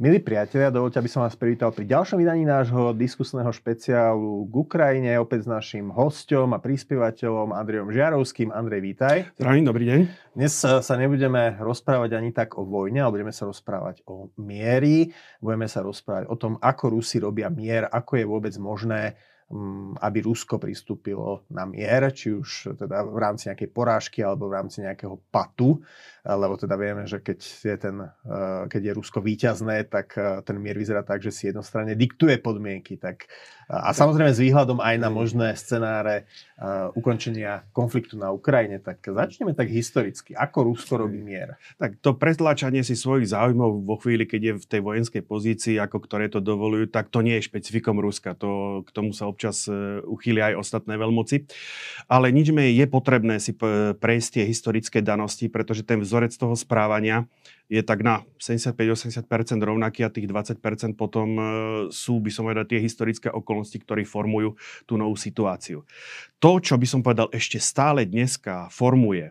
Milí priatelia, dovolte, aby som vás privítal pri ďalšom vydaní nášho diskusného špeciálu k Ukrajine, opäť s našim hosťom a prispievateľom Andrejom Žiarovským. Andrej, vítaj. Zdravím, dobrý deň. Dnes sa nebudeme rozprávať ani tak o vojne, ale budeme sa rozprávať o miery. Budeme sa rozprávať o tom, ako Rusi robia mier, ako je vôbec možné aby Rusko pristúpilo na mier, či už teda v rámci nejakej porážky alebo v rámci nejakého patu, lebo teda vieme, že keď je, ten, eh, keď je Rusko víťazné, tak eh, ten mier vyzerá tak, že si jednostranne diktuje podmienky. Tak, a samozrejme s výhľadom aj na možné scenáre ukončenia konfliktu na Ukrajine. Tak začneme tak historicky. Ako Rusko robí mier? Tak to pretláčanie si svojich záujmov vo chvíli, keď je v tej vojenskej pozícii, ako ktoré to dovolujú, tak to nie je špecifikom Ruska. To, k tomu sa občas e, uchýlia aj ostatné veľmoci. Ale nič je potrebné si prejsť tie historické danosti, pretože ten vzorec toho správania je tak na 75-80% rovnaký a tých 20% potom e, sú, by som povedal, tie historické okolnosti, ktoré formujú tú novú situáciu. To, čo by som povedal ešte stále dneska formuje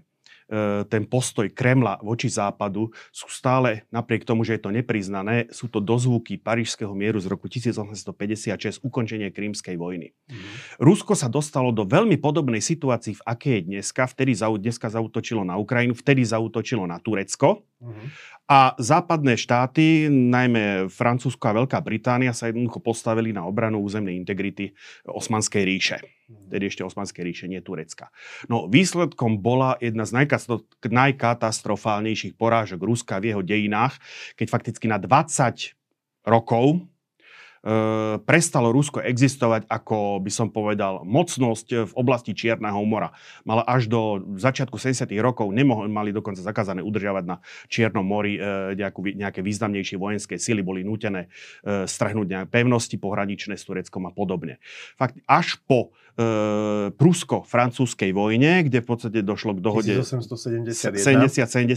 E, ten postoj Kremla voči západu sú stále, napriek tomu, že je to nepriznané, sú to dozvuky Parížského mieru z roku 1856, ukončenie Krímskej vojny. Mm. Rusko sa dostalo do veľmi podobnej situácii, v akej je dneska. Vtedy dneska zautočilo na Ukrajinu, vtedy zautočilo na Turecko. Mm. A západné štáty, najmä Francúzsko a Veľká Británia, sa jednoducho postavili na obranu územnej integrity Osmanskej ríše. Tedy ešte Osmanskej ríše, nie Turecka. No výsledkom bola jedna z najkatastrofálnejších porážok Ruska v jeho dejinách, keď fakticky na 20 rokov prestalo Rusko existovať ako, by som povedal, mocnosť v oblasti Čierneho mora. Mala až do začiatku 70. rokov, nemohli, mali dokonca zakázané udržiavať na Čiernom mori e, nejakú, nejaké významnejšie vojenské sily, boli nútené e, strhnúť nejaké pevnosti pohraničné s Tureckom a podobne. Fakt, až po e, prusko-francúzskej vojne, kde v podstate došlo k dohode 1871,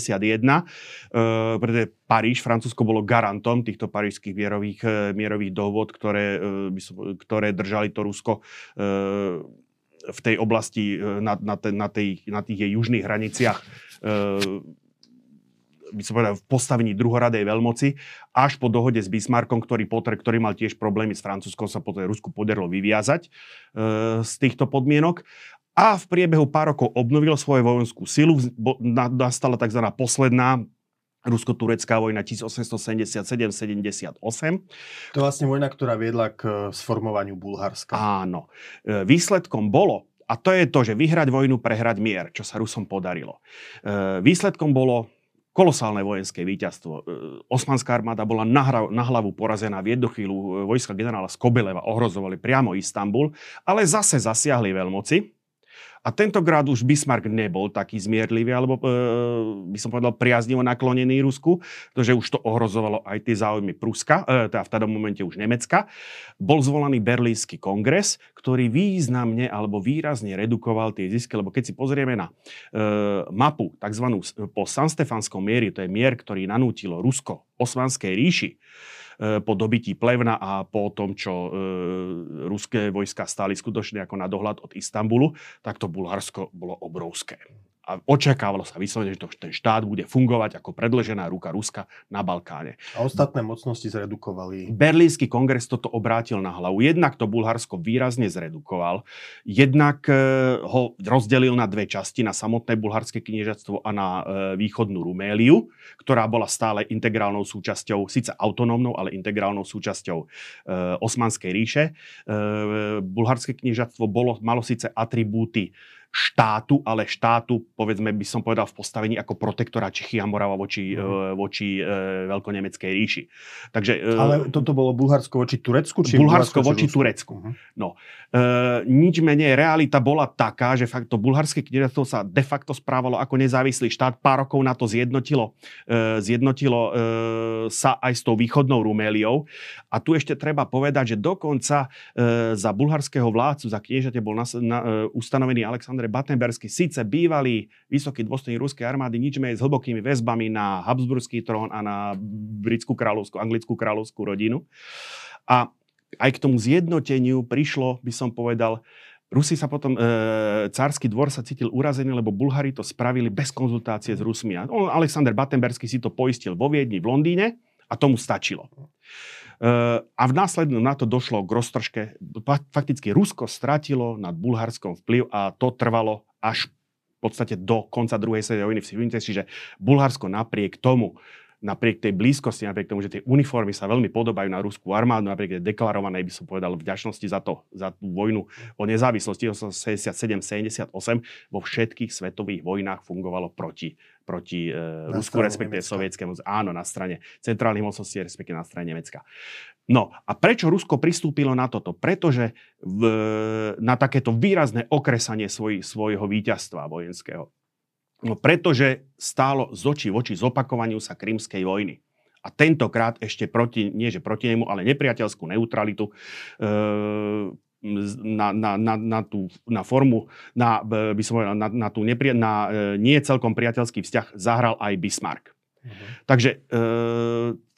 70-71, e, pretože Paríž, Francúzsko bolo garantom týchto parížských mierových, e, mierových dohod, ktoré, e, ktoré držali to Rusko e, v tej oblasti na, na, te, na, tej, na tých jej južných hraniciach by som povedal, v postavení druhoradej veľmoci, až po dohode s Bismarckom, ktorý, potre, ktorý mal tiež problémy s Francúzskom, sa potom Rusku podarilo vyviazať e, z týchto podmienok. A v priebehu pár rokov obnovil svoju vojenskú silu. Nastala tzv. posledná Rusko-turecká vojna 1877-78. To je vlastne vojna, ktorá viedla k e, sformovaniu Bulharska. Áno. E, výsledkom bolo, a to je to, že vyhrať vojnu, prehrať mier, čo sa Rusom podarilo. E, výsledkom bolo kolosálne vojenské víťazstvo. Osmanská armáda bola na, hlavu porazená. V jednu chvíľu vojska generála Skobeleva ohrozovali priamo Istanbul, ale zase zasiahli veľmoci a tentokrát už Bismarck nebol taký zmierlivý, alebo e, by som povedal priaznivo naklonený Rusku, pretože už to ohrozovalo aj tie záujmy Pruska, e, teda v tom momente už Nemecka. Bol zvolaný Berlínsky kongres, ktorý významne alebo výrazne redukoval tie zisky, lebo keď si pozrieme na e, mapu, tzv. po Sanstefanskom miery, to je mier, ktorý nanútilo Rusko Osmanskej ríši, po dobití Plevna a po tom, čo e, ruské vojska stáli skutočne ako na dohľad od Istanbulu, tak to Bulharsko bolo obrovské a očakávalo sa vyslovene, že to, ten štát bude fungovať ako predležená ruka Ruska na Balkáne. A ostatné mocnosti zredukovali. Berlínsky kongres toto obrátil na hlavu. Jednak to Bulharsko výrazne zredukoval, jednak e, ho rozdelil na dve časti, na samotné bulharské kniežatstvo a na e, východnú Ruméliu, ktorá bola stále integrálnou súčasťou, síce autonómnou, ale integrálnou súčasťou e, Osmanskej ríše. Bulharské kniežatstvo bolo, malo síce atribúty štátu, ale štátu, povedzme by som povedal v postavení ako protektora Čechy a Morava voči, mm. voči e, veľkonemeckej ríši. Takže, e, ale toto bolo Bulharsko voči Turecku? Či Bulharsko, Bulharsko voči Turecku. Mm. No, e, nič menej, realita bola taká, že fakt to bulharské kniežatstvo sa de facto správalo ako nezávislý štát. Pár rokov na to zjednotilo, e, zjednotilo e, sa aj s tou východnou Ruméliou. A tu ešte treba povedať, že dokonca e, za bulharského vládcu, za kniežate bol na, na, e, ustanovený Aleksandr Aleksandre Battenbersky, síce bývalý vysoký dôstojník ruskej armády, nič s hlbokými väzbami na Habsburský trón a na britskú kráľovskú, anglickú kráľovskú rodinu. A aj k tomu zjednoteniu prišlo, by som povedal, Rusi sa potom, e, cársky dvor sa cítil urazený, lebo Bulhári to spravili bez konzultácie s Rusmi. A on, Alexander Battenbersky si to poistil vo Viedni, v Londýne, A tomu stačilo. A v následnom na to došlo k roztržke. Fakticky Rusko stratilo nad Bulharskom vplyv a to trvalo až v podstate do konca druhej svetovej vojny v 70. Čiže Bulharsko napriek tomu, napriek tej blízkosti, napriek tomu, že tie uniformy sa veľmi podobajú na ruskú armádu, napriek tej deklarovanej, by som povedal, vďačnosti za to, za tú vojnu o nezávislosti 87-78, vo všetkých svetových vojnách fungovalo proti, proti uh, Rusku, respektíve sovietskému. Áno, na strane centrálnych mocností, respektíve na strane Nemecka. No a prečo Rusko pristúpilo na toto? Pretože v, na takéto výrazné okresanie svoj, svojho víťazstva vojenského No pretože stálo z očí v oči zopakovaniu sa Krymskej vojny. A tentokrát ešte proti, nie že proti nemu, ale nepriateľskú neutralitu e, na, na, na, na, tú, na formu, na, by som povedal, na, na, tú nepria, na e, nie celkom priateľský vzťah zahral aj Bismarck. Uh-huh. Takže e,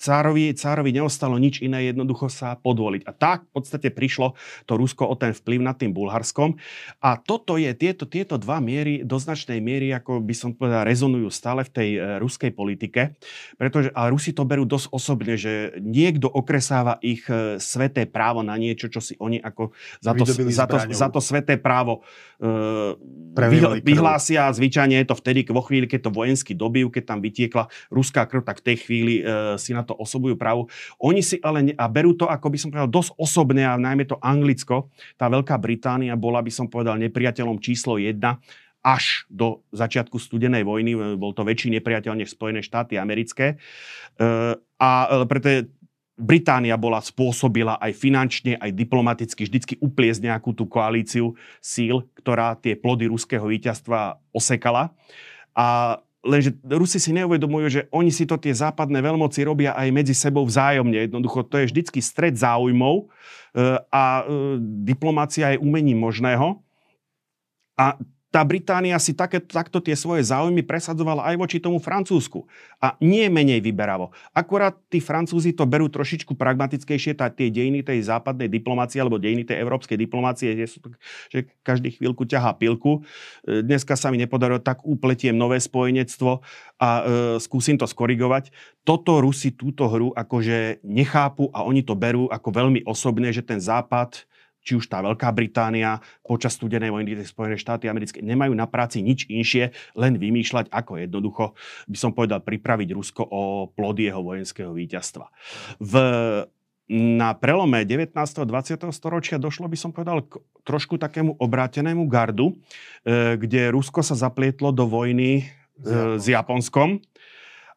cárovi, cárovi neostalo nič iné, jednoducho sa podvoliť. A tak v podstate prišlo to Rusko o ten vplyv nad tým Bulharskom. A toto je, tieto, tieto dva miery do značnej miery, ako by som povedal, rezonujú stále v tej e, ruskej politike. Pretože, a Rusi to berú dosť osobne, že niekto okresáva ich e, sveté právo na niečo, čo si oni ako za to, za to, za to sveté právo e, vyhlásia. Zvyčajne je to vtedy, vo chvíli, keď to vojenský dobijú, keď tam vytiekla ruská krv, tak v tej chvíli e, si na to osobujú právo. Oni si ale, ne, a berú to, ako by som povedal, dosť osobne, a najmä to Anglicko, tá Veľká Británia bola, by som povedal, nepriateľom číslo jedna až do začiatku studenej vojny. Bol to väčší nepriateľ než Spojené štáty americké. E, a e, preto Británia bola spôsobila aj finančne, aj diplomaticky vždycky upliesť nejakú tú koalíciu síl, ktorá tie plody ruského víťazstva osekala. A Lenže Rusi si neuvedomujú, že oni si to tie západné veľmoci robia aj medzi sebou vzájomne. Jednoducho to je vždycky stred záujmov e, a e, diplomácia je umením možného. A tá Británia si také, takto tie svoje záujmy presadzovala aj voči tomu Francúzsku. A nie menej vyberavo. Akurát tí Francúzi to berú trošičku pragmatickejšie, tá, tie dejiny tej západnej diplomácie alebo dejiny tej európskej diplomácie, sú, že každý chvíľku ťahá pilku. E, dneska sa mi nepodarilo, tak upletiem nové spojenectvo a e, skúsim to skorigovať. Toto Rusi túto hru akože nechápu a oni to berú ako veľmi osobné, že ten západ či už tá Veľká Británia počas studenej vojny, tie Spojené štáty americké, nemajú na práci nič inšie, len vymýšľať, ako jednoducho, by som povedal, pripraviť Rusko o plody jeho vojenského víťazstva. V na prelome 19. a 20. storočia došlo, by som povedal, k trošku takému obrátenému gardu, e, kde Rusko sa zaplietlo do vojny s, s Japonskom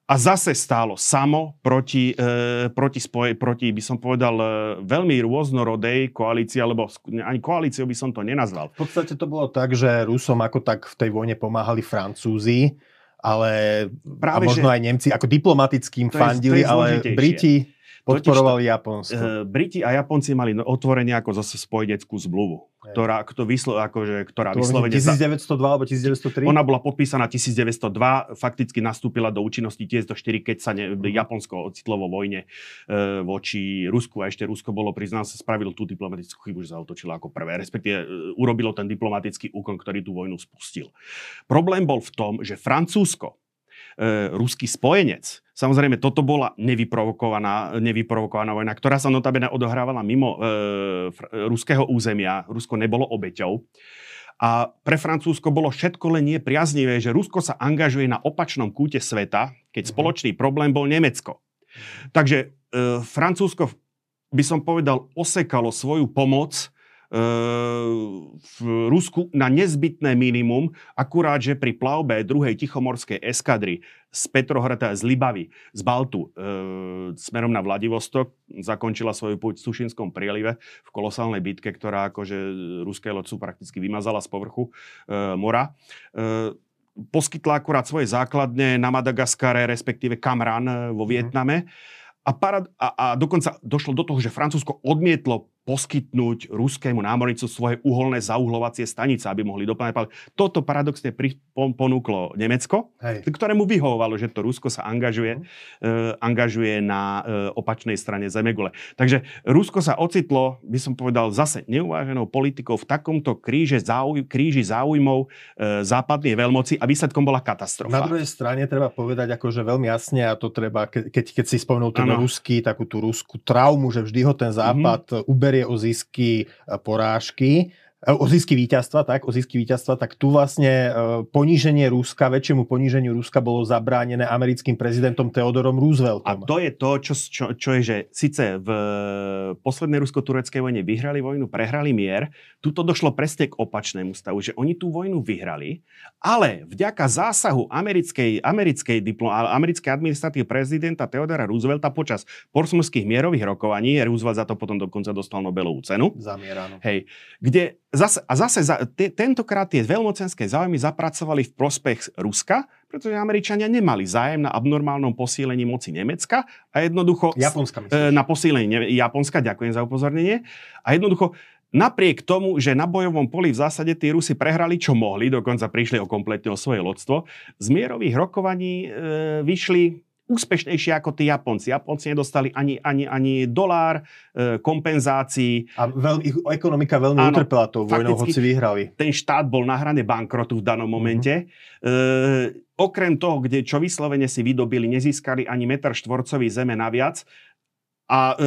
a zase stálo samo proti, e, proti, spoje, proti, by som povedal, e, veľmi rôznorodej koalícii, alebo ani koalíciou by som to nenazval. V podstate to bolo tak, že Rusom ako tak v tej vojne pomáhali Francúzi, ale Práve, a možno že... aj Nemci ako diplomatickým fandili, ale Briti Podporovali Japonsko. Uh, Briti a Japonci mali no, otvorenie ako zase spojeneckú zmluvu, ktorá, kto vyslo, akože, ktorá to vyslovene... 1902 alebo 1903? Ona bola podpísaná 1902, fakticky nastúpila do účinnosti 1904, keď sa ne, uh-huh. Japonsko ocitlo vo vojne uh, voči Rusku a ešte Rusko bolo priznané, sa spravilo tú diplomatickú chybu, že zautočilo ako prvé, respektíve uh, urobilo ten diplomatický úkon, ktorý tú vojnu spustil. Problém bol v tom, že Francúzsko e, ruský spojenec. Samozrejme, toto bola nevyprovokovaná, nevyprovokovaná vojna, ktorá sa notabene odohrávala mimo e, ruského územia. Rusko nebolo obeťou. A pre Francúzsko bolo všetko len nepriaznivé, že Rusko sa angažuje na opačnom kúte sveta, keď mhm. spoločný problém bol Nemecko. Takže e, Francúzsko, by som povedal, osekalo svoju pomoc v Rusku na nezbytné minimum, akurát, že pri plavbe druhej tichomorskej eskadry z Petrohrada, z Libavy, z Baltu, e, smerom na Vladivostok, zakončila svoju púť v Sušinskom prielive v kolosálnej bitke, ktorá akože ruské loďcu prakticky vymazala z povrchu e, mora. E, poskytla akurát svoje základne na Madagaskare, respektíve Kamran vo mhm. Vietname. A, parad- a, a dokonca došlo do toho, že Francúzsko odmietlo poskytnúť ruskému námornicu svoje uholné zauhlovacie stanice, aby mohli doplňať. Toto paradoxne ponúklo Nemecko, Hej. ktorému vyhovovalo, že to Rusko sa angažuje, mm. uh, angažuje na uh, opačnej strane Zemegule. Takže Rusko sa ocitlo, by som povedal, zase neuváženou politikou v takomto kríže záuj, kríži záujmov uh, západnej veľmoci a výsledkom bola katastrofa. Na druhej strane treba povedať akože veľmi jasne a to treba, keď, keď si spomenul ten ruský, takú tú ruskú traumu, že vždy ho ten západ mm-hmm. uberie berie o zisky e, porážky, o zisky víťazstva, tak, o zisky víťazstva, tak tu vlastne e, poníženie Ruska, väčšiemu poníženiu Ruska bolo zabránené americkým prezidentom Theodorom Rooseveltom. A to je to, čo, čo, čo je, že síce v poslednej rusko-tureckej vojne vyhrali vojnu, prehrali mier, tuto došlo presne k opačnému stavu, že oni tú vojnu vyhrali, ale vďaka zásahu americkej, americkej, diplom, americkej administratívy prezidenta Theodora Roosevelta počas porsmorských mierových rokovaní, Roosevelt za to potom dokonca dostal Nobelovú cenu. Zamierano. Hej, kde zase, a zase za, te, tentokrát tie veľmocenské záujmy zapracovali v prospech Ruska, pretože Američania nemali zájem na abnormálnom posílení moci Nemecka a jednoducho... Japonska, myslíš? Na posílení Japonska, ďakujem za upozornenie. A jednoducho Napriek tomu, že na bojovom poli v zásade tí Rusi prehrali čo mohli, dokonca prišli o kompletne o svoje lodstvo, z mierových rokovaní e, vyšli úspešnejšie ako tí Japonci. Japonci nedostali ani, ani, ani dolár e, kompenzácií. A veľ, ich ekonomika veľmi Áno, utrpela tou vojnou, hoci vyhrali. Ten štát bol na hrane bankrotu v danom momente. Mm-hmm. E, okrem toho, kde čo vyslovene si vydobili, nezískali ani meter štvorcový zeme naviac. A e,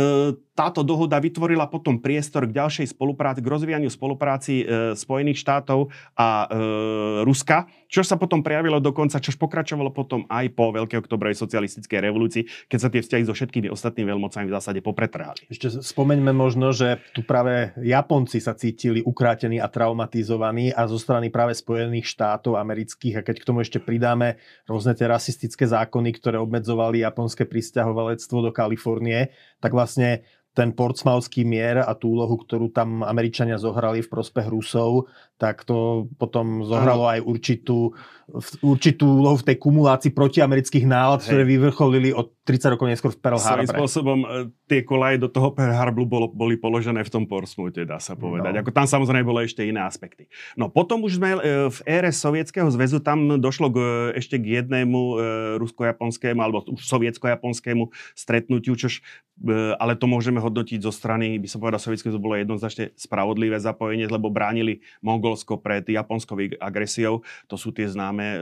táto dohoda vytvorila potom priestor k ďalšej spolupráci, k rozvíjaniu spolupráci e, Spojených štátov a e, Ruska, čo sa potom prejavilo dokonca, čož pokračovalo potom aj po Veľkej oktobrovej socialistickej revolúcii, keď sa tie vzťahy so všetkými ostatnými veľmocami v zásade popretrhali. Ešte spomeňme možno, že tu práve Japonci sa cítili ukrátení a traumatizovaní a zo strany práve Spojených štátov amerických a keď k tomu ešte pridáme rôzne tie rasistické zákony, ktoré obmedzovali japonské pristahovalectvo do Kalifornie, tak vlastne ten portsmouthský mier a tú úlohu, ktorú tam Američania zohrali v prospech Rusov, tak to potom zohralo aj určitú, určitú úlohu v tej kumulácii protiamerických nálad, ktoré vyvrcholili od 30 rokov neskôr v Pearl Harbor. Svojím spôsobom e, tie kolaje do toho Pearl Harboru bolo, boli položené v tom Portsmouthe, dá sa povedať. No. Ako tam samozrejme bolo ešte iné aspekty. No potom už sme e, v ére Sovietskeho zväzu, tam došlo k, e, ešte k jednému rusko-japonskému alebo už sovietsko-japonskému stretnutiu, čož ale to môžeme hodnotiť zo strany, by som povedal, sovietské to bolo jednoznačne spravodlivé zapojenie, lebo bránili Mongolsko pred japonskou agresiou. To sú tie známe e,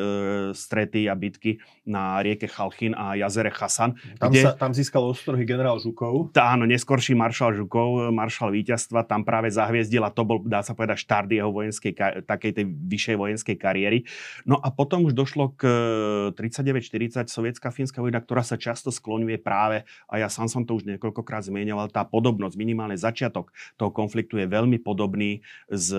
strety a bitky na rieke Chalchin a jazere Hasan. Tam, kde, sa, tam získal ostrohy generál Žukov. Tá, áno, neskorší maršal Žukov, maršal víťazstva, tam práve zahviezdil a to bol, dá sa povedať, štart jeho vojenskej, takej tej vyššej vojenskej kariéry. No a potom už došlo k 39-40 sovietská fínska vojna, ktorá sa často skloňuje práve, a ja sám som to už niekoľkokrát zmienoval, tá podobnosť, minimálne začiatok toho konfliktu je veľmi podobný s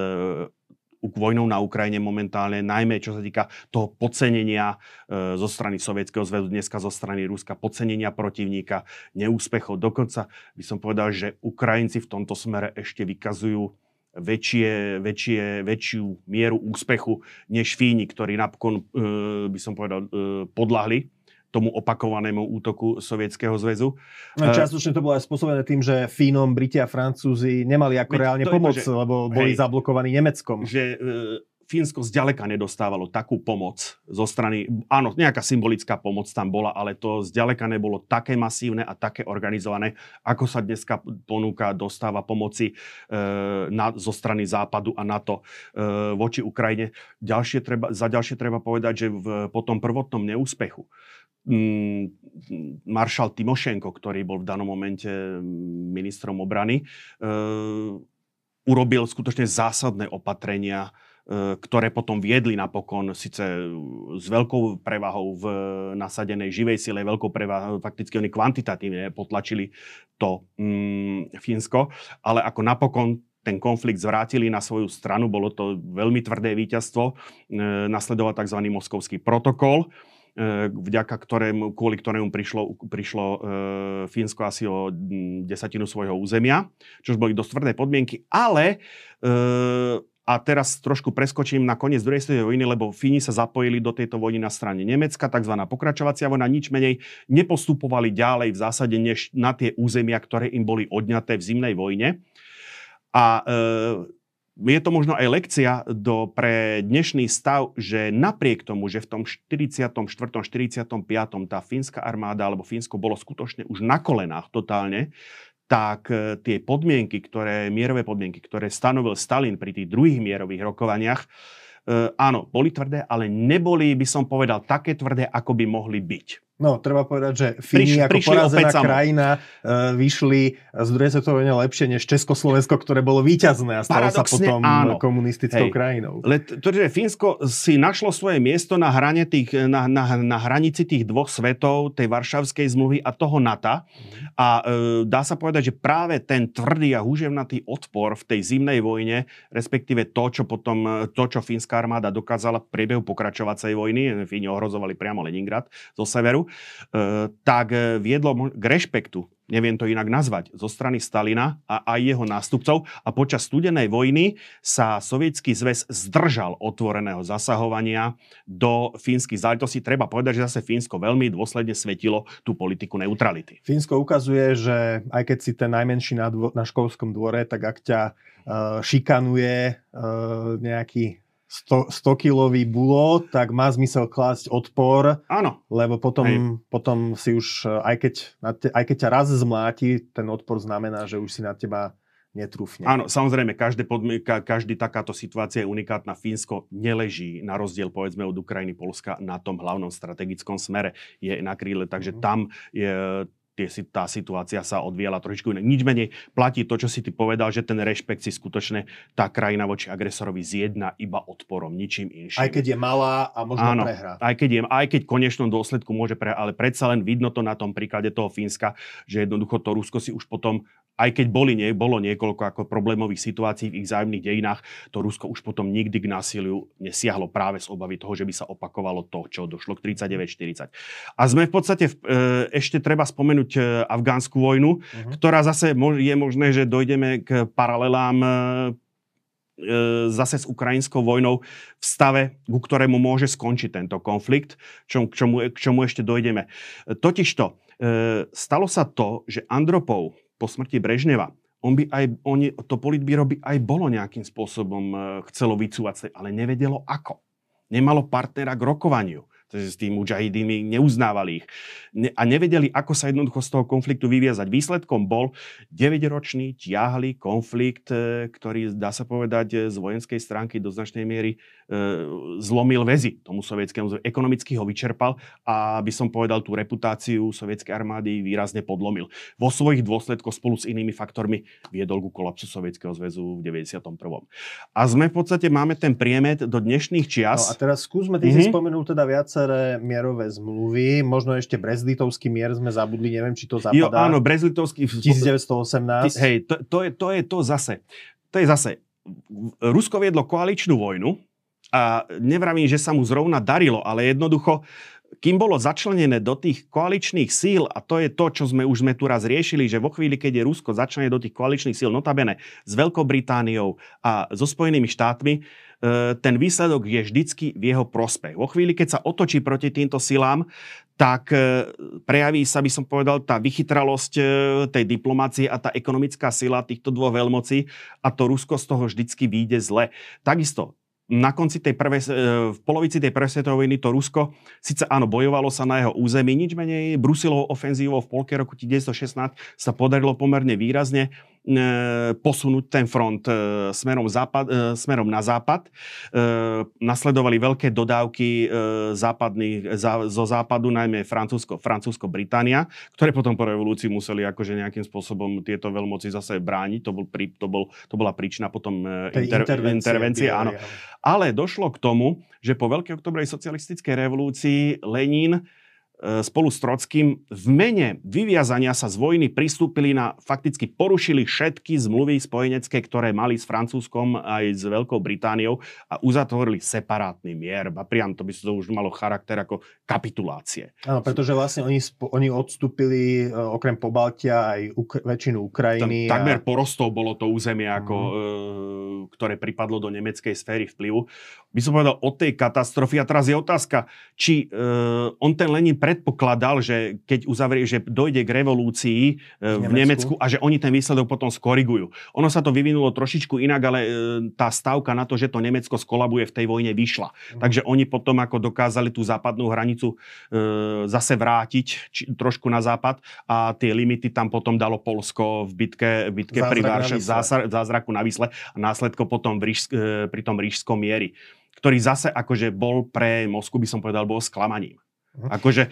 vojnou na Ukrajine momentálne, najmä čo sa týka toho podcenenia e, zo strany Sovietskeho zväzu, dneska zo strany Ruska, podcenenia protivníka, neúspechov. Dokonca by som povedal, že Ukrajinci v tomto smere ešte vykazujú väčšie, väčšie, väčšiu mieru úspechu než Fíni, ktorí napokon, e, by som povedal, e, podľahli tomu opakovanému útoku Sovietskeho zväzu. No, eh, častočne to bolo aj spôsobené tým, že Fínom, Briti a Francúzi nemali ako Veď reálne pomoc, to, že, lebo boli hej, zablokovaní Nemeckom. Že e, Fínsko zďaleka nedostávalo takú pomoc zo strany, áno, nejaká symbolická pomoc tam bola, ale to zďaleka nebolo také masívne a také organizované, ako sa dneska ponúka, dostáva pomoci e, na, zo strany Západu a NATO e, voči Ukrajine. Ďalšie treba, za ďalšie treba povedať, že v, po tom prvotnom neúspechu maršal Timošenko, ktorý bol v danom momente ministrom obrany, uh, urobil skutočne zásadné opatrenia, uh, ktoré potom viedli napokon síce s veľkou prevahou v nasadenej živej sile, veľkou prevahou, fakticky oni kvantitatívne potlačili to um, Fínsko, ale ako napokon ten konflikt zvrátili na svoju stranu, bolo to veľmi tvrdé víťazstvo, e, nasledoval tzv. moskovský protokol, E, vďaka ktorému, kvôli ktorému prišlo, prišlo e, Fínsko asi o desatinu svojho územia, čo boli dosť tvrdé podmienky, ale e, a teraz trošku preskočím na koniec druhej svetovej vojny, lebo Fíni sa zapojili do tejto vojny na strane Nemecka, tzv. pokračovacia vojna, nič menej nepostupovali ďalej v zásade než na tie územia, ktoré im boli odňaté v zimnej vojne. A e, je to možno aj lekcia do, pre dnešný stav, že napriek tomu, že v tom 44. 45. tá fínska armáda alebo Fínsko bolo skutočne už na kolenách totálne, tak e, tie podmienky, ktoré, mierové podmienky, ktoré stanovil Stalin pri tých druhých mierových rokovaniach, e, áno, boli tvrdé, ale neboli, by som povedal, také tvrdé, ako by mohli byť. No, treba povedať, že Fíni ako porazená krajina uh, vyšli z druhej svetovej vojny lepšie než Československo, ktoré bolo víťazné a stalo sa potom áno. komunistickou Hej. krajinou. Le, to, že Fínsko si našlo svoje miesto na, hrane tých, na, na, na hranici tých dvoch svetov, tej Varšavskej zmluvy a toho NATO. A uh, dá sa povedať, že práve ten tvrdý a húževnatý odpor v tej zimnej vojne, respektíve to, čo potom, to, čo fínska armáda dokázala v priebehu pokračovacej vojny, Fíni ohrozovali priamo Leningrad zo severu, E, tak e, viedlo k rešpektu, neviem to inak nazvať, zo strany Stalina a aj jeho nástupcov a počas studenej vojny sa sovietský zväz zdržal otvoreného zasahovania do fínskych záležitostí. Treba povedať, že zase Fínsko veľmi dôsledne svetilo tú politiku neutrality. Fínsko ukazuje, že aj keď si ten najmenší na, dvo- na školskom dvore, tak ak ťa uh, šikanuje uh, nejaký 100, 100 kilový bulo, tak má zmysel klásť odpor. Áno. Lebo potom, potom si už, aj keď, aj keď ťa raz zmláti, ten odpor znamená, že už si na teba netrúfne. Áno, samozrejme, každé podmienka, každý takáto situácia je unikátna. Fínsko neleží na rozdiel povedzme od Ukrajiny, Polska na tom hlavnom strategickom smere. Je na kríle, takže mm. tam je tie, tá situácia sa odviela trošičku inak. Nič menej platí to, čo si ty povedal, že ten rešpekt si skutočne tá krajina voči agresorovi zjedna iba odporom, ničím inším. Aj keď je malá a možno Áno, prehrá. Aj keď, je, aj keď v konečnom dôsledku môže prehrať, ale predsa len vidno to na tom príklade toho Fínska, že jednoducho to Rusko si už potom aj keď boli, nie, bolo niekoľko ako problémových situácií v ich zájomných dejinách, to Rusko už potom nikdy k násiliu nesiahlo práve z obavy toho, že by sa opakovalo to, čo došlo k 39-40. A sme v podstate, e, ešte treba spomenúť e, afgánsku vojnu, uh-huh. ktorá zase je možné, že dojdeme k paralelám e, zase s ukrajinskou vojnou v stave, ku ktorému môže skončiť tento konflikt, čo, k, čomu, k čomu ešte dojdeme. Totižto, stalo sa to, že Andropov po smrti Brežneva, on by aj, on, to politbíro by aj bolo nejakým spôsobom e, chcelo vycúvať, ale nevedelo ako. Nemalo partnera k rokovaniu s tým mujahidými, neuznávali ich. A nevedeli, ako sa jednoducho z toho konfliktu vyviazať. Výsledkom bol 9-ročný ťahli konflikt, e, ktorý, dá sa povedať, e, z vojenskej stránky do značnej miery zlomil väzy tomu sovietskému, ekonomicky ho vyčerpal a by som povedal, tú reputáciu sovietskej armády výrazne podlomil. Vo svojich dôsledkoch spolu s inými faktormi viedol ku kolapsu Sovietskeho zväzu v 91. A sme v podstate, máme ten priemet do dnešných čias. No a teraz skúsme, ty mm-hmm. si mhm. spomenul teda viac viaceré mierové zmluvy. Možno ešte Brezlitovský mier sme zabudli, neviem, či to zapadá. Jo, áno, Brezlitovský... 1918. Hej, to, to, je, to je to zase. To je zase... Rusko viedlo koaličnú vojnu a nevravím, že sa mu zrovna darilo, ale jednoducho kým bolo začlenené do tých koaličných síl, a to je to, čo sme už sme tu raz riešili, že vo chvíli, keď je Rusko začlenené do tých koaličných síl, notabene s Veľkou Britániou a so Spojenými štátmi, E, ten výsledok je vždycky v jeho prospech. Vo chvíli, keď sa otočí proti týmto silám, tak e, prejaví sa, by som povedal, tá vychytralosť e, tej diplomácie a tá ekonomická sila týchto dvoch veľmocí a to Rusko z toho vždycky vyjde zle. Takisto na konci tej prvej, v polovici tej prvej svetovej vojny to Rusko, síce áno, bojovalo sa na jeho území, nič menej Brusilovou ofenzívou v polke roku 1916 sa podarilo pomerne výrazne. E, posunúť ten front e, smerom, západ, e, smerom na západ. Nasledovali veľké dodávky západných, zo západu, najmä Francúzsko, Francúzsko-Británia, ktoré potom po revolúcii museli akože nejakým spôsobom tieto veľmoci zase brániť. To, bol, to, bol, to bola príčina potom inter, intervencie. intervencie áno. Ale došlo k tomu, že po Veľkej oktobrej socialistickej revolúcii Lenin E, spolu s Trockým v mene vyviazania sa z vojny pristúpili na, fakticky porušili všetky zmluvy spojenecké, ktoré mali s Francúzskom aj s Veľkou Britániou a uzatvorili separátny mier. A priam to by to už malo charakter ako kapitulácie. Áno, pretože vlastne oni, oni odstúpili e, okrem Pobaltia aj Uk- väčšinu Ukrajiny. Tam, a... Takmer porostov bolo to územie, ako, mm. e, ktoré pripadlo do nemeckej sféry vplyvu. By som povedal od tej katastrofy. A teraz je otázka, či uh, on ten Lenin predpokladal, že keď uzavrie, že dojde k revolúcii uh, v, Nemecku. Nemecku a že oni ten výsledok potom skorigujú. Ono sa to vyvinulo trošičku inak, ale uh, tá stavka na to, že to Nemecko skolabuje v tej vojne, vyšla. Mm. Takže oni potom ako dokázali tú západnú hranicu uh, zase vrátiť či, trošku na západ a tie limity tam potom dalo Polsko v bitke, v bitke pri Varšave, zázraku na Vysle a následko potom v Ríž, uh, pri tom rížskom miery ktorý zase akože bol pre Moskvu, by som povedal, bol sklamaním. Mhm. Akože e,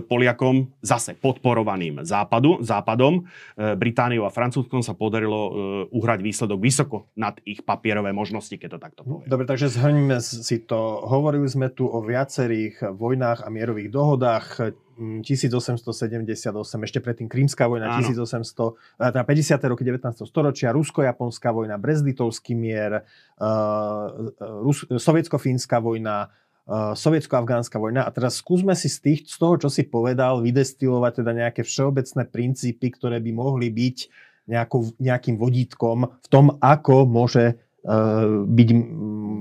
Poliakom zase podporovaným západu, západom, e, Britániou a Francúzskom sa podarilo e, uhrať výsledok vysoko nad ich papierové možnosti, keď to takto poviem. Dobre, takže zhrňme si to. Hovorili sme tu o viacerých vojnách a mierových dohodách. 1878, ešte predtým Krímska vojna, Áno. 1800, teda 50. roky 19. storočia, Rusko-Japonská vojna, Brezlitovský mier, uh, Rus- Sovietsko-fínska vojna, sovietsko-afgánska vojna. A teraz skúsme si z, tých, z toho, čo si povedal, vydestilovať teda nejaké všeobecné princípy, ktoré by mohli byť nejakou, nejakým vodítkom v tom, ako môže uh, byť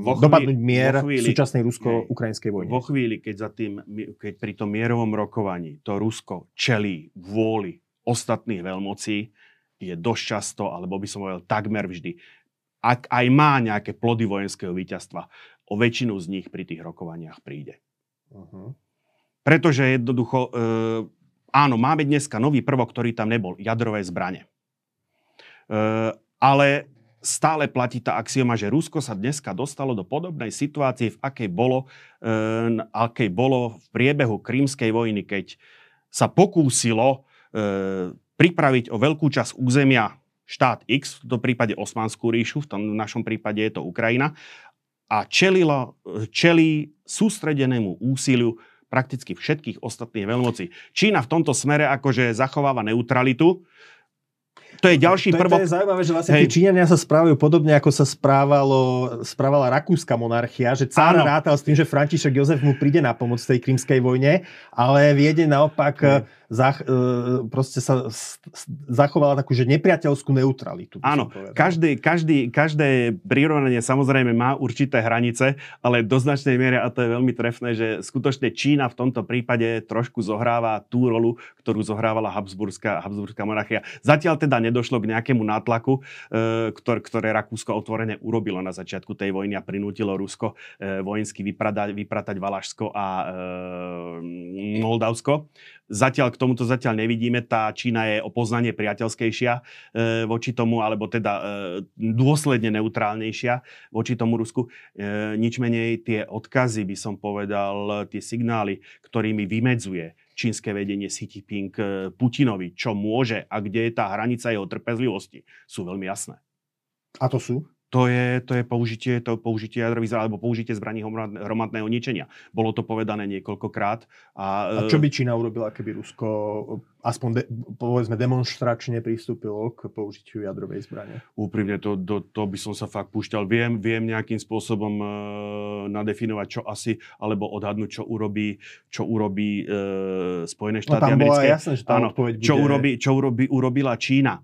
vo chvíli, dopadnúť mier chvíli, v súčasnej rusko-ukrajinskej vojne. Vo chvíli, keď, za tým, keď pri tom mierovom rokovaní to Rusko čelí vôli ostatných veľmocí, je dosť často, alebo by som povedal takmer vždy, ak aj má nejaké plody vojenského víťazstva, o väčšinu z nich pri tých rokovaniach príde. Uh-huh. Pretože jednoducho, e, áno, máme dneska nový prvok, ktorý tam nebol, jadrové zbranie. E, ale stále platí tá axioma, že Rusko sa dneska dostalo do podobnej situácie, v akej bolo, e, akej bolo v priebehu Krímskej vojny, keď sa pokúsilo e, pripraviť o veľkú časť územia štát X, v tom prípade Osmanskú ríšu, v tom v našom prípade je to Ukrajina, a čelilo, čelí sústredenému úsiliu prakticky všetkých ostatných veľmocí. Čína v tomto smere akože zachováva neutralitu, to je ďalší to, prvok. To je zaujímavé, že vlastne tí Číňania sa správajú podobne, ako sa správalo, správala rakúska monarchia, že cár rátal s tým, že František Jozef mu príde na pomoc tej krímskej vojne, ale viede naopak zach, e, proste sa zachovala takú, že nepriateľskú neutralitu. Áno, každý, každý, každé prirovnanie samozrejme má určité hranice, ale do značnej miery, a to je veľmi trefné, že skutočne Čína v tomto prípade trošku zohráva tú rolu, ktorú zohrávala Habsburská, Habsburská monarchia. Zatiaľ teda nedošlo k nejakému nátlaku, e, ktor, ktoré Rakúsko otvorene urobilo na začiatku tej vojny a prinútilo Rusko e, vojensky vypratať, vypratať Valašsko a Moldavsko. Zatiaľ k tomuto zatiaľ nevidíme. Tá Čína je o poznanie priateľskejšia e, voči tomu, alebo teda e, dôsledne neutrálnejšia voči tomu Rusku. E, nič menej tie odkazy, by som povedal, tie signály, ktorými vymedzuje čínske vedenie Xi Jinping e, Putinovi, čo môže a kde je tá hranica jeho trpezlivosti, sú veľmi jasné. A to sú? To je, to je použitie, to použitie jadrových alebo použitie zbraní hromadného ničenia. Bolo to povedané niekoľkokrát. A, a čo by Čína urobila, keby Rusko aspoň de, povedzme demonstračne pristúpilo k použitiu jadrovej zbrane? Úprimne, to, to, to by som sa fakt púšťal. Viem, viem nejakým spôsobom uh, nadefinovať, čo asi, alebo odhadnúť, čo urobí, čo urobí uh, Spojené štáty no, tam americké. Jasné, že tá Áno, bude... čo, urobí, čo urobí, urobila Čína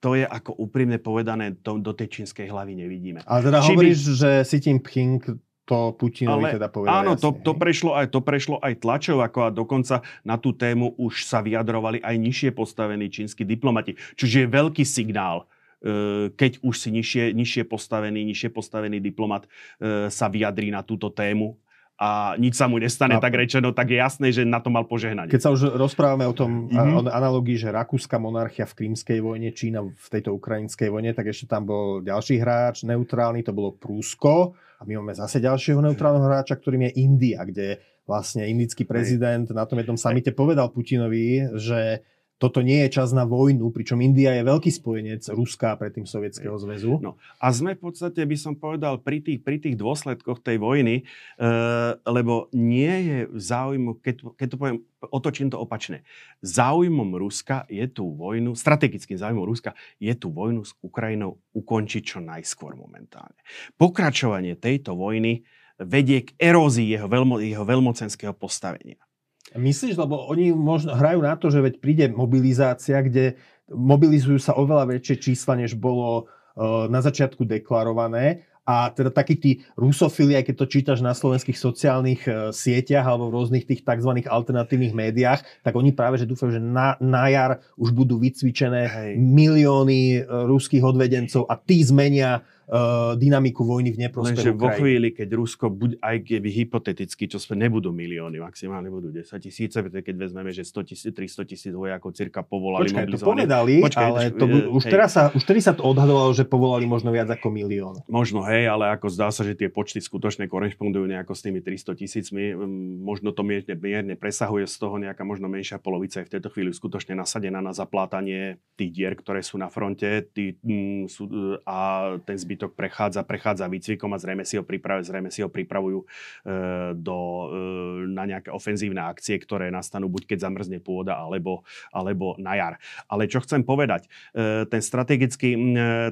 to je ako úprimne povedané, to, do tej čínskej hlavy nevidíme. Ale teda Či hovoríš, by... že Xi Jinping to Putinovi Ale, teda povedal Áno, jasne, to, to, prešlo aj, to prešlo aj tlačov, ako a dokonca na tú tému už sa vyjadrovali aj nižšie postavení čínsky diplomati. Čiže je veľký signál, e, keď už si nižšie, nižšie postavený, nižšie postavený diplomat e, sa vyjadrí na túto tému a nič sa mu nestane, a... tak rečeno, tak je jasné, že na to mal požehnať. Keď sa už rozprávame o tom mm-hmm. analogii, že Rakúska monarchia v Krímskej vojne, Čína v tejto ukrajinskej vojne, tak ešte tam bol ďalší hráč neutrálny, to bolo Prúsko. A my máme zase ďalšieho neutrálneho hráča, ktorým je India, kde vlastne indický prezident na tom jednom samite povedal Putinovi, že toto nie je čas na vojnu, pričom India je veľký spojenec Ruska a predtým Sovietskeho zväzu. No, a sme v podstate, by som povedal, pri tých, pri tých dôsledkoch tej vojny, e, lebo nie je záujmu, keď, keď to poviem, otočím to opačne. Záujmom Ruska je tú vojnu, strategickým záujmom Ruska je tú vojnu s Ukrajinou ukončiť čo najskôr momentálne. Pokračovanie tejto vojny vedie k erózii jeho, veľmo, jeho veľmocenského postavenia. Myslíš, lebo oni možno hrajú na to, že veď príde mobilizácia, kde mobilizujú sa oveľa väčšie čísla, než bolo na začiatku deklarované a teda takí tí rusofili, aj keď to čítaš na slovenských sociálnych e, sieťach alebo v rôznych tých tzv. alternatívnych médiách, tak oni práve že dúfajú, že na, na jar už budú vycvičené Hej. milióny e, ruských odvedencov a tí zmenia uh, dynamiku vojny v neprospech vo chvíli, keď Rusko, buď aj keby hypoteticky, čo sme nebudú milióny, maximálne budú 10 tisíce, keď vezmeme, že 100 tisíc, 300 tisíc vojakov cirka povolali Počkaj, to povedali, Počkaj, ale to, už, teraz sa, už teraz sa to odhadovalo, že povolali možno viac ako milión. Možno, hej, ale ako zdá sa, že tie počty skutočne korešpondujú nejako s tými 300 tisícmi. Možno to mierne, mierne presahuje z toho nejaká možno menšia polovica je v tejto chvíli skutočne nasadená na zaplátanie tých dier, ktoré sú na fronte tí, m, sú, a ten zbyt zbytok prechádza, prechádza výcvikom a zrejme si ho, pripravujú, zrejme si ho pripravujú e, do, e, na nejaké ofenzívne akcie, ktoré nastanú buď keď zamrzne pôda, alebo, alebo na jar. Ale čo chcem povedať, e, ten strategický, e,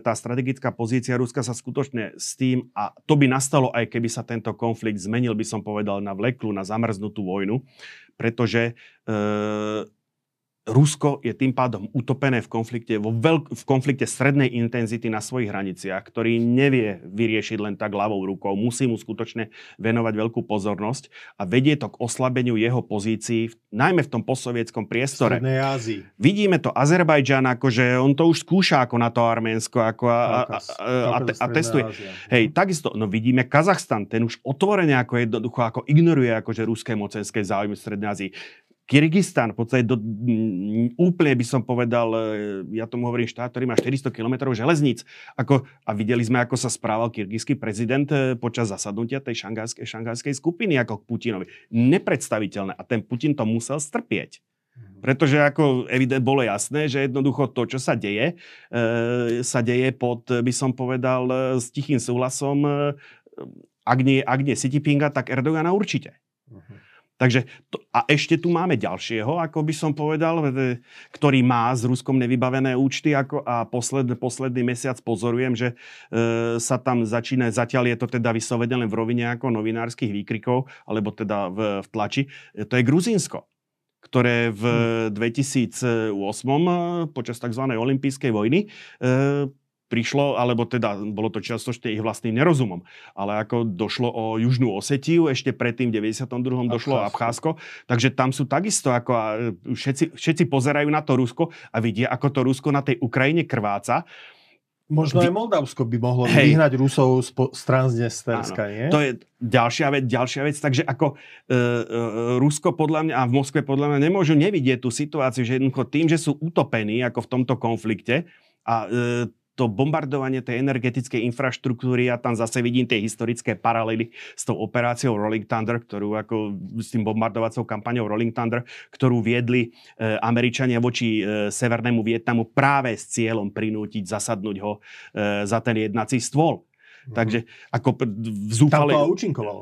tá strategická pozícia Ruska sa skutočne s tým, a to by nastalo aj keby sa tento konflikt zmenil, by som povedal, na vleklu, na zamrznutú vojnu, pretože e, Rusko je tým pádom utopené v konflikte, vo veľk- v konflikte strednej intenzity na svojich hraniciach, ktorý nevie vyriešiť len tak ľavou rukou. Musí mu skutočne venovať veľkú pozornosť a vedie to k oslabeniu jeho pozícií, najmä v tom postsovietskom priestore. Ázii. Vidíme to Azerbajdžan, akože on to už skúša ako na to Arménsko ako a, a, a, a, a testuje. Ázia. Hej, takisto, no vidíme Kazachstan, ten už otvorene ako jednoducho ako ignoruje akože ruské mocenské záujmy v Strednej Ázii. Kyrgyzstan, v podstate do, m, úplne by som povedal, e, ja tomu hovorím štát, ktorý má 400 km železníc. Ako, a videli sme, ako sa správal kyrgyzský prezident e, počas zasadnutia tej šangajskej, šangajskej skupiny ako k Putinovi. Nepredstaviteľné. A ten Putin to musel strpieť. Mhm. Pretože ako evident bolo jasné, že jednoducho to, čo sa deje, e, sa deje pod, by som povedal, s tichým súhlasom, e, ak nie, ak nie Xi Jinpinga, tak Erdogana určite. Uh-huh. Takže to, a ešte tu máme ďalšieho, ako by som povedal, ktorý má s Ruskom nevybavené účty ako, a posled, posledný mesiac pozorujem, že e, sa tam začína, zatiaľ je to teda vyslovene len v rovine ako novinárskych výkrikov, alebo teda v, v tlači, e, to je Gruzínsko ktoré v 2008 hm. počas tzv. olympijskej vojny e, prišlo, alebo teda bolo to čiastočne ich vlastným nerozumom, ale ako došlo o Južnú Osetiu, ešte predtým v 92. Abcházko. došlo o Abcházsko, takže tam sú takisto, ako všetci, všetci pozerajú na to Rusko a vidia, ako to Rusko na tej Ukrajine krváca. Možno aj Moldavsko by mohlo Hej. vyhnať Rusov z, po, z Transnesterska, nie? To je ďalšia vec, ďalšia vec. Takže ako e, e, Rusko podľa mňa a v Moskve podľa mňa nemôžu nevidieť tú situáciu, že jednoducho tým, že sú utopení ako v tomto konflikte a e, to bombardovanie tej energetickej infraštruktúry, ja tam zase vidím tie historické paralely s tou operáciou Rolling Thunder, ktorú ako s tým bombardovacou kampaňou Rolling Thunder, ktorú viedli e, Američania voči e, Severnému Vietnamu práve s cieľom prinútiť zasadnúť ho e, za ten jednací stôl. Mm-hmm. Takže ako zúfale... Tam to účinkovalo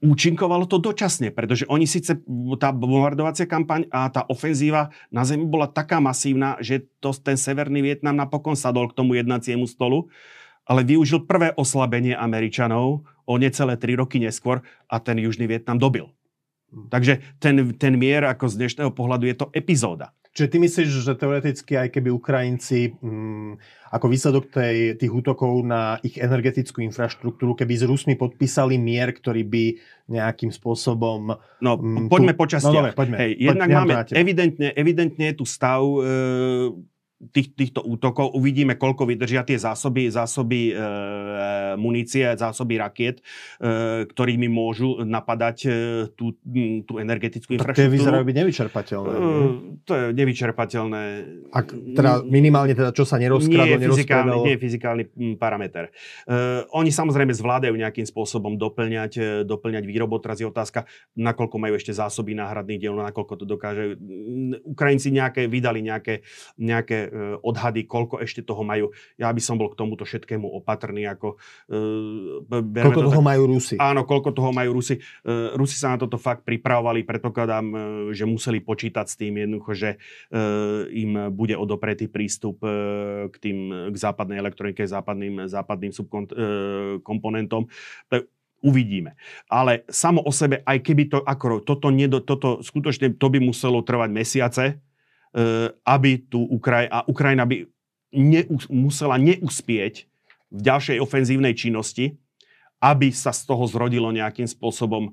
účinkovalo to dočasne, pretože oni síce, tá bombardovacia kampaň a tá ofenzíva na Zemi bola taká masívna, že to, ten Severný Vietnam napokon sadol k tomu jednaciemu stolu, ale využil prvé oslabenie Američanov o necelé tri roky neskôr a ten Južný Vietnam dobil. Hm. Takže ten, ten mier ako z dnešného pohľadu je to epizóda. Čiže ty myslíš, že teoreticky aj keby Ukrajinci mm, ako výsledok tej, tých útokov na ich energetickú infraštruktúru, keby s Rusmi podpísali mier, ktorý by nejakým spôsobom... No, mm, poďme tu... počasť. No, dobre, poďme. Hej, jednak poďme, máme, evidentne, evidentne je tu stav e, tých, týchto útokov. Uvidíme, koľko vydržia tie zásoby, zásoby e, munície, zásoby rakiet, e, ktorými môžu napadať e, tú, tú energetickú infraštruktúru. Tie vyzerajú byť nevyčerpateľné. E, to je nevyčerpateľné. Ak, teda minimálne teda, čo sa nerozkradlo, nie je fyzikálny, nie je fyzikálny parameter. E, oni samozrejme zvládajú nejakým spôsobom doplňať, e, doplňať výrobu. Teraz je otázka, nakoľko majú ešte zásoby náhradných diel, nakoľko to dokáže. Ukrajinci nejaké, vydali nejaké, nejaké odhady, koľko ešte toho majú. Ja by som bol k tomuto všetkému opatrný. Ako, e, koľko to toho tak, majú Rusi? Áno, koľko toho majú Rusi. E, Rusi sa na toto fakt pripravovali. Predpokladám, že museli počítať s tým jednoducho, že im bude odopretý prístup k tým k západnej elektronike, západným, západným subkomponentom. Uvidíme. Ale samo o sebe, aj keby to, ako toto, nedo, toto skutočne, to by muselo trvať mesiace, E, aby tu Ukraj, a Ukrajina by neus- musela neúspieť v ďalšej ofenzívnej činnosti, aby sa z toho zrodilo nejakým spôsobom e,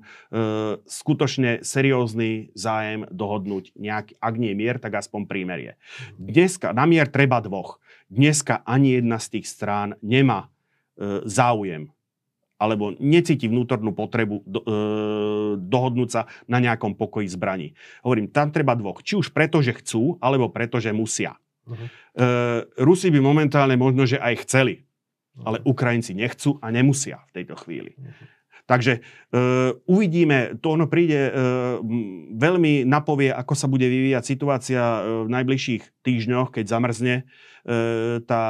skutočne seriózny zájem dohodnúť nejaký, ak nie mier, tak aspoň prímerie. Dneska na mier treba dvoch. Dneska ani jedna z tých strán nemá e, záujem alebo necíti vnútornú potrebu do, e, dohodnúť sa na nejakom pokoji zbraní. Hovorím, tam treba dvoch. Či už preto, že chcú, alebo preto, že musia. Uh-huh. E, Rusi by momentálne možno, že aj chceli ale Ukrajinci nechcú a nemusia v tejto chvíli. Takže uh, uvidíme, to ono príde, uh, veľmi napovie, ako sa bude vyvíjať situácia uh, v najbližších týždňoch, keď zamrzne uh, tá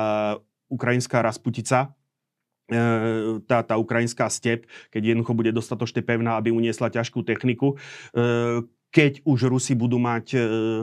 ukrajinská rasputica, tá, tá ukrajinská step, keď jednoducho bude dostatočne pevná, aby uniesla ťažkú techniku keď už Rusi budú mať e,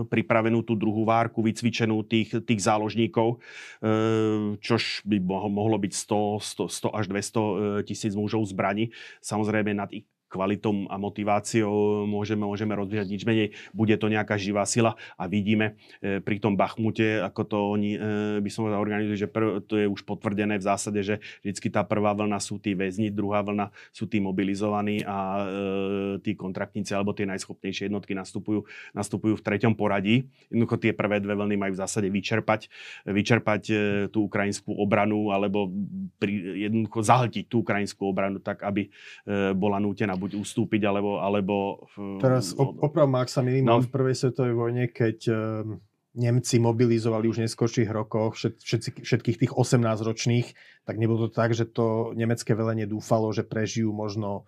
pripravenú tú druhú várku, vycvičenú tých, tých záložníkov, e, čož by mohlo byť 100, 100, 100 až 200 e, tisíc mužov zbraní. Samozrejme nad ich kvalitou a motiváciou môžeme, môžeme rozvíjať nič menej. Bude to nejaká živá sila a vidíme e, pri tom Bachmute, ako to oni, e, by som povedal, že prv, to je už potvrdené v zásade, že vždy tá prvá vlna sú tí väzni, druhá vlna sú tí mobilizovaní a e, tí kontraktníci alebo tie najschopnejšie jednotky nastupujú, nastupujú v treťom poradí. Jednoducho tie prvé dve vlny majú v zásade vyčerpať, vyčerpať e, tú ukrajinskú obranu alebo pri, jednoducho zahltiť tú ukrajinskú obranu tak, aby bola nútená ustúpiť, alebo... alebo Teraz no, oprav ak sa milím, no. v prvej svetovej vojne, keď uh, Nemci mobilizovali už v neskôrších rokoch všet, všetci, všetkých tých 18-ročných, tak nebolo to tak, že to nemecké velenie dúfalo, že prežijú možno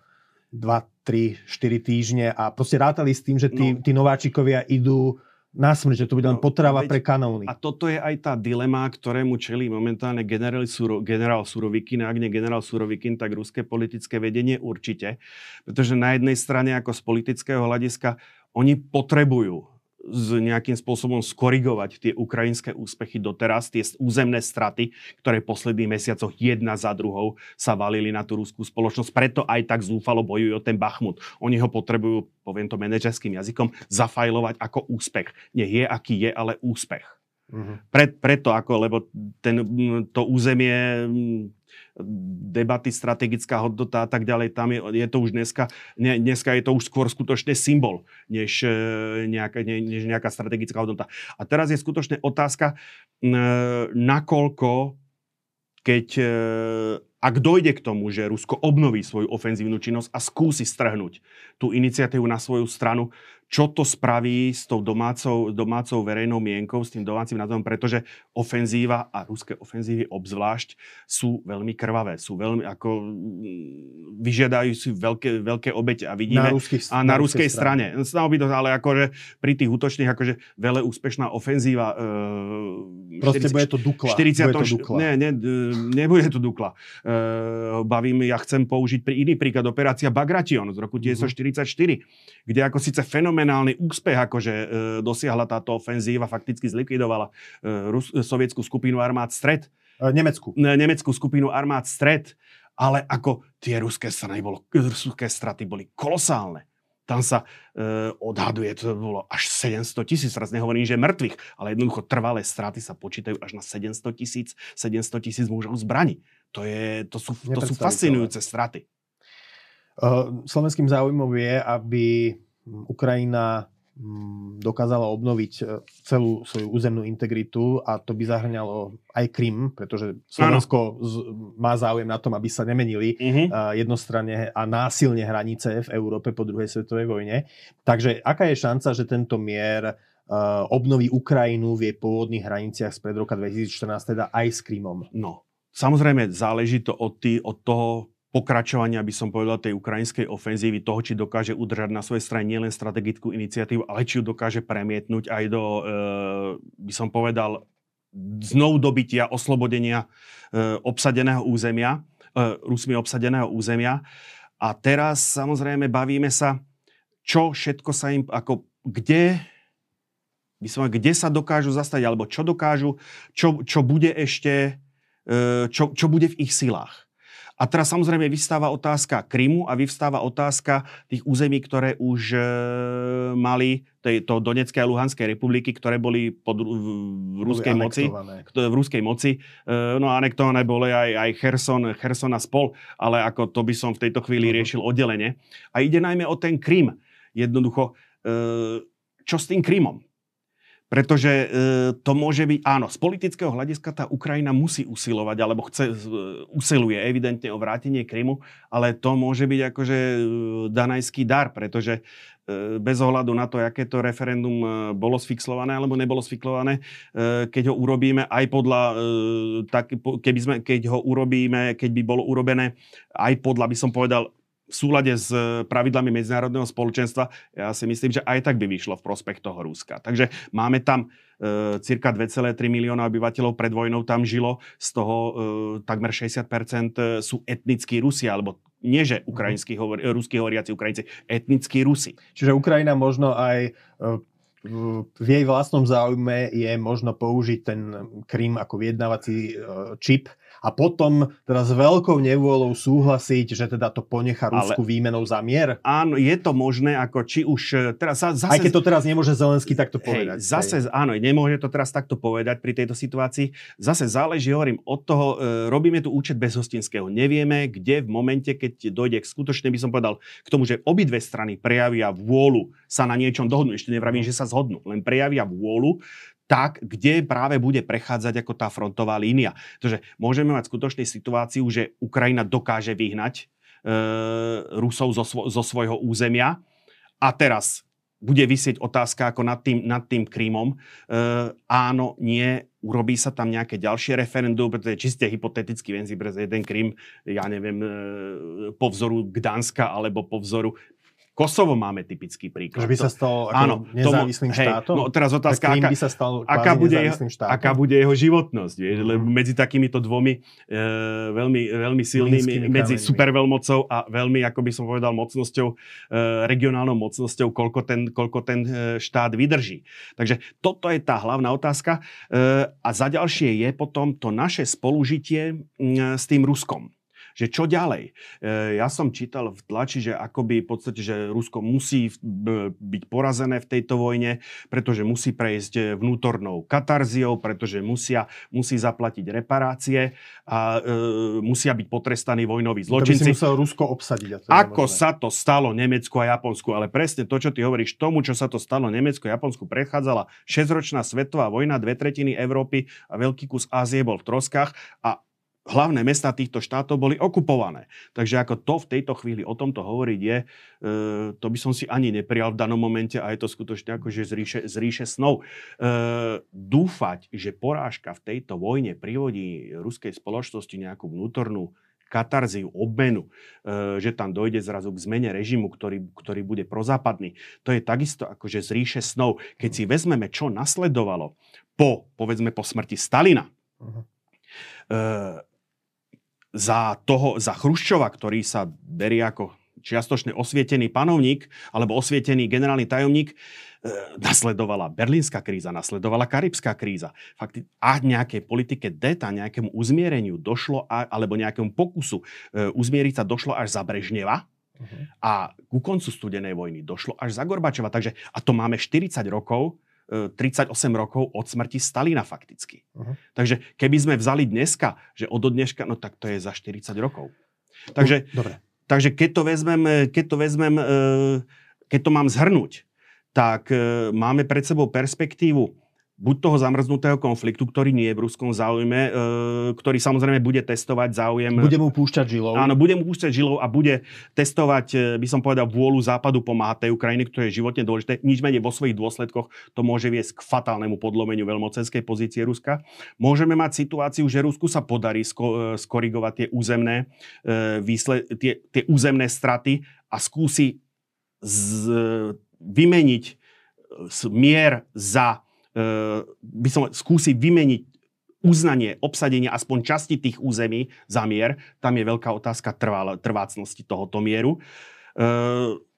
2, 3, 4 týždne a proste rátali s tým, že tí, no. tí nováčikovia idú na smrť, že to bude len no, potrava veď, pre kanóny. A toto je aj tá dilema, ktorému čelí momentálne generál, Suro, generál Surovikin. Ak nie generál Surovikin, tak ruské politické vedenie určite. Pretože na jednej strane ako z politického hľadiska oni potrebujú s nejakým spôsobom skorigovať tie ukrajinské úspechy doteraz, tie územné straty, ktoré v posledných mesiacoch jedna za druhou sa valili na tú ruskú spoločnosť. Preto aj tak zúfalo bojujú o ten Bachmut. Oni ho potrebujú, poviem to manažerským jazykom, zafajlovať ako úspech. Nech je, aký je, ale úspech. Uh-huh. Pre, preto ako, lebo ten, to územie debaty, strategická hodnota a tak ďalej, tam je, je to už dneska, ne, dneska je to už skôr skutočne symbol, než, e, nejaká, ne, než nejaká strategická hodnota. A teraz je skutočne otázka, nakoľko, keď e, ak dojde k tomu, že Rusko obnoví svoju ofenzívnu činnosť a skúsi strhnúť tú iniciatívu na svoju stranu, čo to spraví s tou domácou, domácou verejnou mienkou, s tým domácim názorom, pretože ofenzíva a ruské ofenzívy obzvlášť sú veľmi krvavé, sú veľmi ako mm, vyžiadajú si veľké, veľké obete a vidíme na, ruský, a na, na ruskej strane. strane. Ale akože pri tých útočných akože veľa úspešná ofenzíva. E, Proste 40, bude to Dukla. 40, bude to Dukla. Ne, ne, nebude to Dukla. E, bavím, ja chcem použiť pri iný príklad, operácia Bagration z roku 1944, mm-hmm. kde ako síce fenomén fenomenálny úspech, akože e, dosiahla táto ofenzíva, fakticky zlikvidovala e, Rus- sovietskú skupinu armád Stred. E, Nemeckú. Ne, nemeckú skupinu armád Stred, ale ako tie ruské strany bolo, ruské straty boli kolosálne. Tam sa e, odhaduje, to bolo až 700 tisíc, teraz nehovorím, že mŕtvych, ale jednoducho trvalé straty sa počítajú až na 700 tisíc, 700 tisíc mužov zbraní. To, je, to, sú, to sú fascinujúce straty. Uh, slovenským záujmom je, aby Ukrajina dokázala obnoviť e, celú svoju územnú integritu a to by zahrňalo aj Krym, pretože Slovensko z, má záujem na tom, aby sa nemenili uh-huh. jednostranne a násilne hranice v Európe po druhej svetovej vojne. Takže aká je šanca, že tento mier uh, obnoví Ukrajinu v jej pôvodných hraniciach spred roka 2014, teda aj s Krymom? No, samozrejme záleží to od, tý, od toho pokračovania, by som povedal, tej ukrajinskej ofenzívy, toho, či dokáže udržať na svojej strane nielen strategickú iniciatívu, ale či ju dokáže premietnúť aj do, e, by som povedal, znovu dobytia, oslobodenia e, obsadeného územia, e, Rusmi obsadeného územia. A teraz samozrejme bavíme sa, čo všetko sa im, ako kde, by som, kde sa dokážu zastať, alebo čo dokážu, čo, čo bude ešte, čo, čo bude v ich silách. A teraz samozrejme vystáva otázka Krymu a vyvstáva otázka tých území, ktoré už e, mali tejto Donetskej a Luhanskej republiky, ktoré boli pod, v, v ruskej moci. V ruskej moci. E, no anektované boli aj, aj Kherson, Kherson a spol, ale ako to by som v tejto chvíli uh-huh. riešil oddelenie. A ide najmä o ten Krym. Jednoducho, e, čo s tým Krymom? Pretože e, to môže byť, áno, z politického hľadiska tá Ukrajina musí usilovať, alebo chce, e, usiluje evidentne o vrátenie Krymu, ale to môže byť akože e, danajský dar, pretože e, bez ohľadu na to, aké to referendum e, bolo sfixlované alebo nebolo sfixlované, e, keď ho urobíme aj podľa, tak, keby sme, keď ho urobíme, keď by bolo urobené aj podľa, by som povedal, v súlade s eh, pravidlami medzinárodného spoločenstva, ja si myslím, že aj tak by vyšlo v prospech toho Ruska. Takže máme tam e, cirka 2,3 milióna obyvateľov pred vojnou tam žilo, z toho e, takmer 60% sú etnickí Rusi, alebo nie že ukrajinskí hovor, ruskí hovoriaci Ukrajinci, etnickí Rusi. Čiže Ukrajina možno aj v jej vlastnom záujme je možno použiť ten Krym ako vyjednávací čip a potom teda s veľkou nevôľou súhlasiť, že teda to ponecha Rusku Ale, výmenou za mier? Áno, je to možné, ako či už e, teraz zase... Aj keď to teraz nemôže Zelenský takto povedať. Hej, zase, hej. áno, nemôže to teraz takto povedať pri tejto situácii. Zase záleží, hovorím, od toho, e, robíme tu účet bez hostinského. Nevieme, kde v momente, keď dojde k skutočne, by som povedal, k tomu, že obidve strany prejavia vôľu sa na niečom dohodnú. Ešte nevravím, že sa zhodnú, len prejavia vôľu, tak, kde práve bude prechádzať ako tá frontová línia. Takže môžeme mať skutočne situáciu, že Ukrajina dokáže vyhnať e, Rusov zo, svo, zo svojho územia a teraz bude vysieť otázka ako nad tým, nad tým Krímom. E, áno, nie, urobí sa tam nejaké ďalšie referendum, pretože čiste hypoteticky viem si jeden Krím, ja neviem, e, po vzoru Gdanska alebo po vzoru Kosovo máme typický príklad. Že by sa stal ako áno, nezávislým tomu, štátom? Hej, no teraz otázka, aká, by sa stal aká, bude jeho, štátom? aká bude jeho životnosť. Vieš? Mm. Lebo medzi takýmito dvomi e, veľmi, veľmi silnými, medzi superveľmocou a veľmi, ako by som povedal, mocnosťou, e, regionálnou mocnosťou, koľko ten, koľko ten e, štát vydrží. Takže toto je tá hlavná otázka. E, a za ďalšie je potom to naše spolužitie m, s tým Ruskom že čo ďalej. E, ja som čítal v tlači, že akoby v podstate, že Rusko musí byť porazené v tejto vojne, pretože musí prejsť vnútornou katarziou, pretože musia, musí zaplatiť reparácie a e, musia byť potrestaní vojnoví zločinci. To by si musel Rusko obsadiť. Ako sa to stalo Nemecku a Japonsku, ale presne to, čo ty hovoríš, tomu, čo sa to stalo Nemecku a Japonsku, prechádzala 6-ročná svetová vojna, dve tretiny Európy a veľký kus Ázie bol v troskách a hlavné mesta týchto štátov boli okupované. Takže ako to v tejto chvíli o tomto hovoriť je, e, to by som si ani neprijal v danom momente a je to skutočne ako, že z ríše, z ríše snov. E, dúfať, že porážka v tejto vojne privodí ruskej spoločnosti nejakú vnútornú katarziu, obmenu, e, že tam dojde zrazu k zmene režimu, ktorý, ktorý bude prozápadný. To je takisto akože z ríše snov. Keď si vezmeme, čo nasledovalo po, povedzme, po smrti Stalina, uh-huh za, toho, za Chruščova, ktorý sa berie ako čiastočne osvietený panovník alebo osvietený generálny tajomník, e, nasledovala berlínska kríza, nasledovala karibská kríza. Fakt, a nejakej politike deta, nejakému uzmiereniu došlo, a, alebo nejakému pokusu e, uzmieriť sa došlo až za Brežneva, uh-huh. a ku koncu studenej vojny došlo až za Gorbačova. Takže, a to máme 40 rokov 38 rokov od smrti Stalina fakticky. Uh-huh. Takže keby sme vzali dneska, že od dneška, no tak to je za 40 rokov. Takže, uh, Dobre. takže keď to vezmem, keď to vezmem, e, keď to mám zhrnúť, tak e, máme pred sebou perspektívu buď toho zamrznutého konfliktu, ktorý nie je v ruskom záujme, e, ktorý samozrejme bude testovať záujem... Bude mu púšťať žilou. Áno, bude mu púšťať žilou a bude testovať, e, by som povedal, vôľu západu pomáhať tej Ukrajine, ktoré je životne dôležité. Nič menej vo svojich dôsledkoch to môže viesť k fatálnemu podlomeniu veľmocenskej pozície Ruska. Môžeme mať situáciu, že Rusku sa podarí sko- e, skorigovať tie územné, e, výsled- tie, tie územné straty a skúsi z- vymeniť mier za by som skúsi vymeniť uznanie, obsadenia aspoň časti tých území za mier. Tam je veľká otázka trvá, trvácnosti tohoto mieru. E,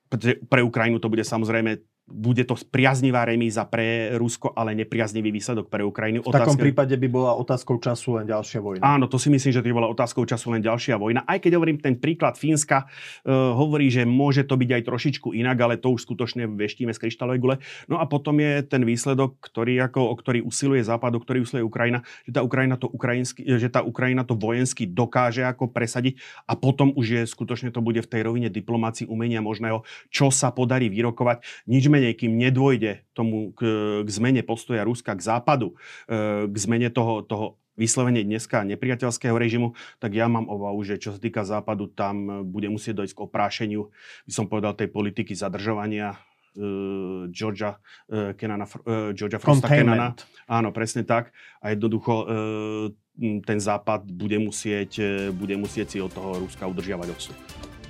pretože pre Ukrajinu to bude samozrejme bude to priaznivá remíza pre Rusko, ale nepriaznivý výsledok pre Ukrajinu. V takom prípade by bola otázkou času len ďalšia vojna. Áno, to si myslím, že to by bola otázkou času len ďalšia vojna. Aj keď hovorím, ten príklad Fínska uh, hovorí, že môže to byť aj trošičku inak, ale to už skutočne veštíme z kryštálovej gule. No a potom je ten výsledok, ktorý, ako, o ktorý usiluje Západ, o ktorý usiluje Ukrajina, že tá Ukrajina to, ukrajinsky, že tá Ukrajina to vojensky dokáže ako presadiť a potom už je skutočne to bude v tej rovine diplomácii umenia možného, čo sa podarí vyrokovať. Nič menej, kým nedôjde tomu k, k zmene postoja Ruska k západu, e, k zmene toho, toho vyslovene dneska nepriateľského režimu, tak ja mám obavu, že čo sa týka západu, tam bude musieť dojsť k oprášeniu, by som povedal, tej politiky zadržovania uh, Georgia, uh, Kenana, uh, Georgia Frosta Kenana. Áno, presne tak. A jednoducho uh, ten západ bude musieť, uh, bude musieť si od toho Ruska udržiavať odsud.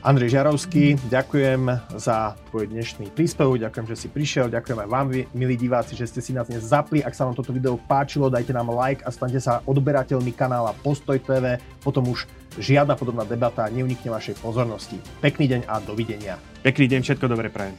Andrej Žarovský, ďakujem za tvoj dnešný príspevok, ďakujem, že si prišiel, ďakujem aj vám, milí diváci, že ste si nás dnes zapli. Ak sa vám toto video páčilo, dajte nám like a stante sa odberateľmi kanála Postoj TV, potom už žiadna podobná debata neunikne vašej pozornosti. Pekný deň a dovidenia. Pekný deň, všetko dobre prajem.